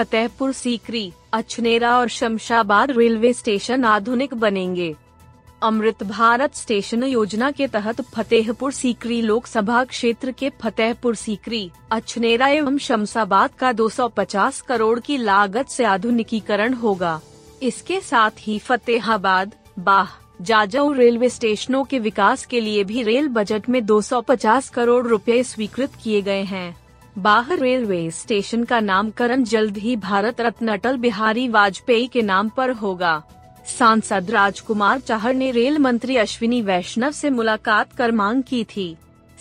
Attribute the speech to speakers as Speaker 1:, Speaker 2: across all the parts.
Speaker 1: फतेहपुर सीकरी, अछनेरा और Shamshabad railway station आधुनिक बनेंगे। अमृत भारत स्टेशन योजना के तहत फतेहपुर सीकरी लोकसभा क्षेत्र के फतेहपुर सीकरी, अछनेरा एवं शमशाबाद का 250 करोड़ की लागत से आधुनिकीकरण होगा। इसके साथ ही फतेहाबाद, बाह, जाजऊ रेलवे स्टेशनों के विकास के लिए भी रेल बजट में 250 करोड़ रुपए स्वीकृत किए गए हैं। बाहर रेलवे स्टेशन का नामकरण जल्द ही भारत रत्न अटल बिहारी वाजपेयी के नाम पर होगा। सांसद राजकुमार चाहर ने रेल मंत्री अश्विनी वैष्णव से मुलाकात कर मांग की थी।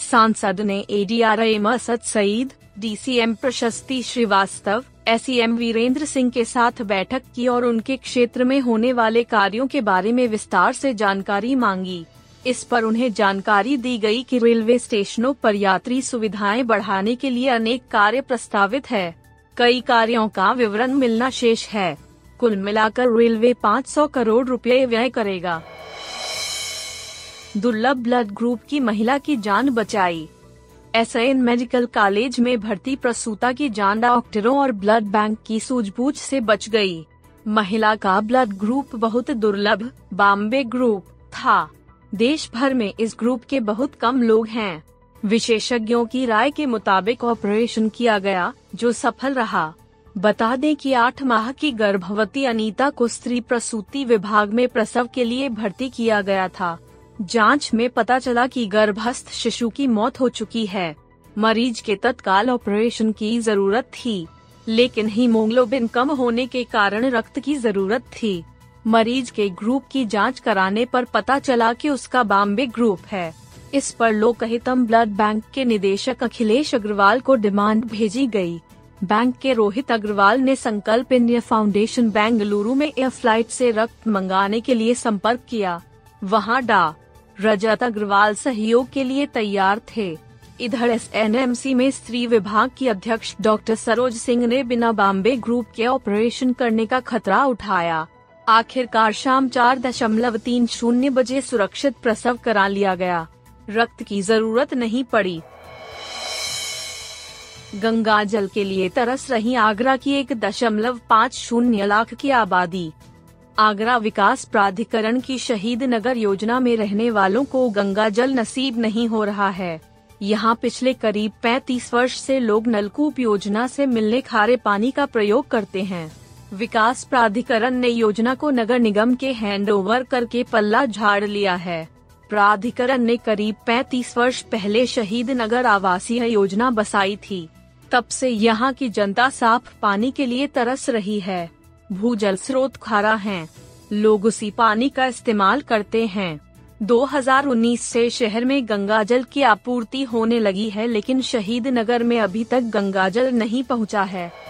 Speaker 1: सांसद ने A D R ADRM Asad Saeed DCM Prashasti Srivastava SEM Virendra Singh के साथ बैठक की और उनके क्षेत्र में होने वाले कार्यों के बारे में विस्तार से जानकारी मांगी। इस पर उन्हें जानकारी दी गई कि रेलवे स्टेशनों पर यात्री सुविधाएँ बढ़ाने के लिए अनेक कार्य प्रस्तावित है। कई कार्यों का विवरण मिलना शेष है। कुल मिलाकर रेलवे 500 करोड़ रुपए व्यय करेगा। दुर्लभ ब्लड ग्रुप की महिला की जान बचाई। एसएन मेडिकल कॉलेज में भर्ती प्रसूता की जान डॉक्टरों और ब्लड बैंक की सूझबूझ से बच गई। महिला का ब्लड ग्रुप बहुत दुर्लभ, बॉम्बे ग्रुप, था। देश भर में इस ग्रुप के बहुत कम लोग हैं। विशेषज्ञों की राय के मुताबिक ऑपरेशन किया गया, जो सफल रहा। बता दें कि आठ माह की गर्भवती अनीता को स्त्री प्रसूति विभाग में प्रसव के लिए भर्ती किया गया था। जाँच में पता चला कि गर्भस्थ शिशु की मौत हो चुकी है। मरीज़ के तत्काल ऑपरेशन की ज़रूरत थी, लेकिन हीमोग्लोबिन कम होने के कारण रक्त की ज़रूरत थी। मरीज़ के ग्रुप की जाँच कराने पर पता चला कि उसका बॉम्बे ग्रुप है। इस पर लोकहितम ब्लड बैंक के निदेशक अखिलेश अग्रवाल को डिमांड भेजी गई। बैंक के रोहित अग्रवाल ने संकल्प इंडिया फाउंडेशन बेंगलुरु में एयर फ़्लाइट से रक्त मंगाने के लिए संपर्क किया। वहाँ डा. रजत अग्रवाल सहयोग के लिए तैयार थे। इधर एसएनएमसी में स्त्री विभाग की अध्यक्ष डॉक्टर सरोज सिंह ने बिना बॉम्बे ग्रुप के ऑपरेशन करने का खतरा उठाया। आखिरकार शाम चार दशमलव तीन शून्य बजे सुरक्षित प्रसव करा लिया गया। रक्त की ज़रूरत नहीं पड़ी। गंगा जल के लिए तरस रही आगरा की एक दशमलव पाँच शून्य लाख की आबादी। आगरा विकास प्राधिकरण की शहीद नगर योजना में रहने वालों को गंगा जल नसीब नहीं हो रहा है। यहाँ पिछले करीब 35 वर्ष से लोग नलकूप योजना से मिलने खारे पानी का प्रयोग करते हैं। विकास प्राधिकरण ने योजना को नगर निगम के हैंडओवर करके पल्ला झाड़ लिया है। प्राधिकरण ने करीब 35 वर्ष पहले शहीद नगर आवासीय योजना बसाई थी। तब से यहाँ की जनता साफ़ पानी के लिए तरस रही है। भूजल स्रोत खारा है। लोग उसी पानी का इस्तेमाल करते हैं। 2019 से शहर में गंगा जल की आपूर्ति होने लगी है, लेकिन शहीद नगर में अभी तक गंगा जल नहीं पहुँचा है।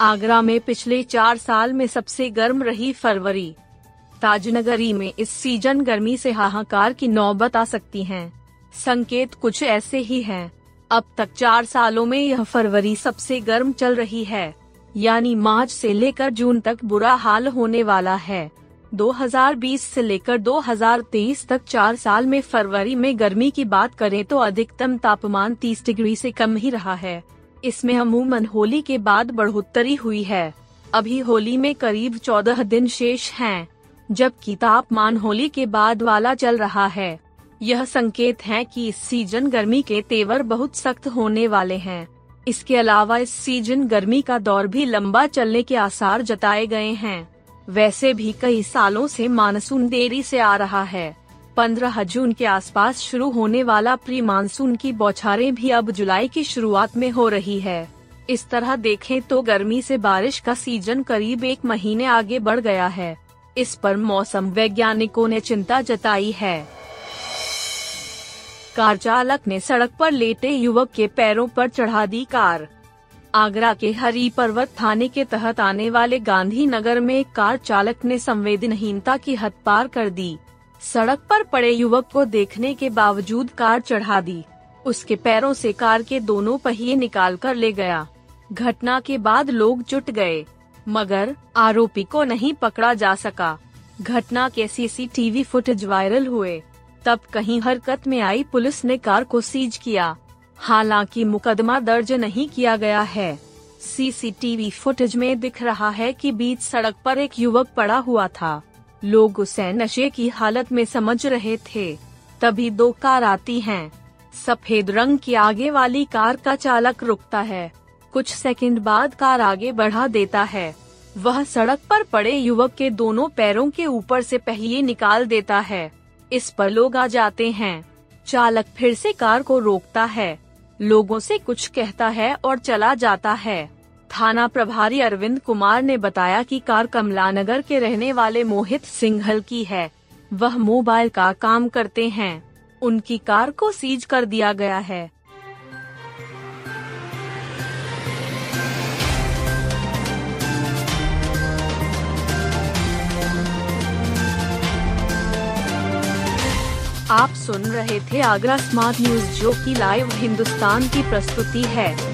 Speaker 1: आगरा में पिछले चार साल में सबसे गर्म रही फरवरी। ताजनगरी में इस सीज़न गर्मी से हाहाकार की नौबत आ सकती है। संकेत कुछ ऐसे ही हैं। अब तक चार सालों में यह फरवरी सबसे गर्म चल रही है। यानी मार्च से लेकर जून तक बुरा हाल होने वाला है। 2020 से लेकर 2023 तक चार साल में फरवरी में गर्मी की बात करें तो अधिकतम तापमान 30 डिग्री से कम ही रहा है। इसमें अमूमन होली के बाद बढ़ोतरी हुई है। अभी होली में करीब चौदह दिन शेष हैं, जबकि तापमान होली के बाद वाला चल रहा है। यह संकेत है कि इस सीज़न गर्मी के तेवर बहुत सख्त होने वाले हैं। इसके अलावा इस सीज़न गर्मी का दौर भी लंबा चलने के आसार जताए गए हैं। वैसे भी कई सालों से मानसून देरी से आ रहा है। पंद्रह जून के आसपास शुरू होने वाला प्री मानसून की बौछारें भी अब जुलाई की शुरुआत में हो रही है। इस तरह देखें तो गर्मी से बारिश का सीज़न करीब एक महीने आगे बढ़ गया है। इस पर मौसम वैज्ञानिकों ने चिंता जताई है। कार चालक ने सड़क पर लेटे युवक के पैरों पर चढ़ा दी कार। आगरा के हरी पर्वत थाने के तहत आने वाले गांधी नगर में एक कार चालक ने संवेदनहीनता की हद पार कर दी। सड़क पर पड़े युवक को देखने के बावजूद कार चढ़ा दी। उसके पैरों से कार के दोनों पहिए निकाल कर ले गया। घटना के बाद लोग जुट गए, मगर आरोपी को नहीं पकड़ा जा सका। घटना के सीसीटीवी फुटेज वायरल हुए। तब कहीं हरकत में आई पुलिस ने कार को सीज किया। हालाँकि मुकदमा दर्ज नहीं किया गया है। सीसीटीवी फुटेज में दिख रहा है कि बीच सड़क पर एक युवक पड़ा हुआ था। लोग उसे नशे की हालत में समझ रहे थे। तभी दो कार आती हैं। सफ़ेद रंग की आगे वाली कार का चालक रुकता है। कुछ सेकंड बाद कार आगे बढ़ा देता है। वह सड़क पर पड़े युवक के दोनों पैरों के ऊपर से पहिए निकाल देता है। इस पर लोग आ जाते हैं। चालक फिर से कार को रोकता है। लोगों से कुछ कहता है और चला जाता है। थाना प्रभारी अरविंद कुमार ने बताया कि कार कमलानगर के रहने वाले मोहित सिंघल की है। वह मोबाइल का काम करते हैं। उनकी कार को सीज कर दिया गया है। आप सुन रहे थे आगरा स्मार्ट न्यूज़, जो की लाइव हिंदुस्तान की प्रस्तुति है।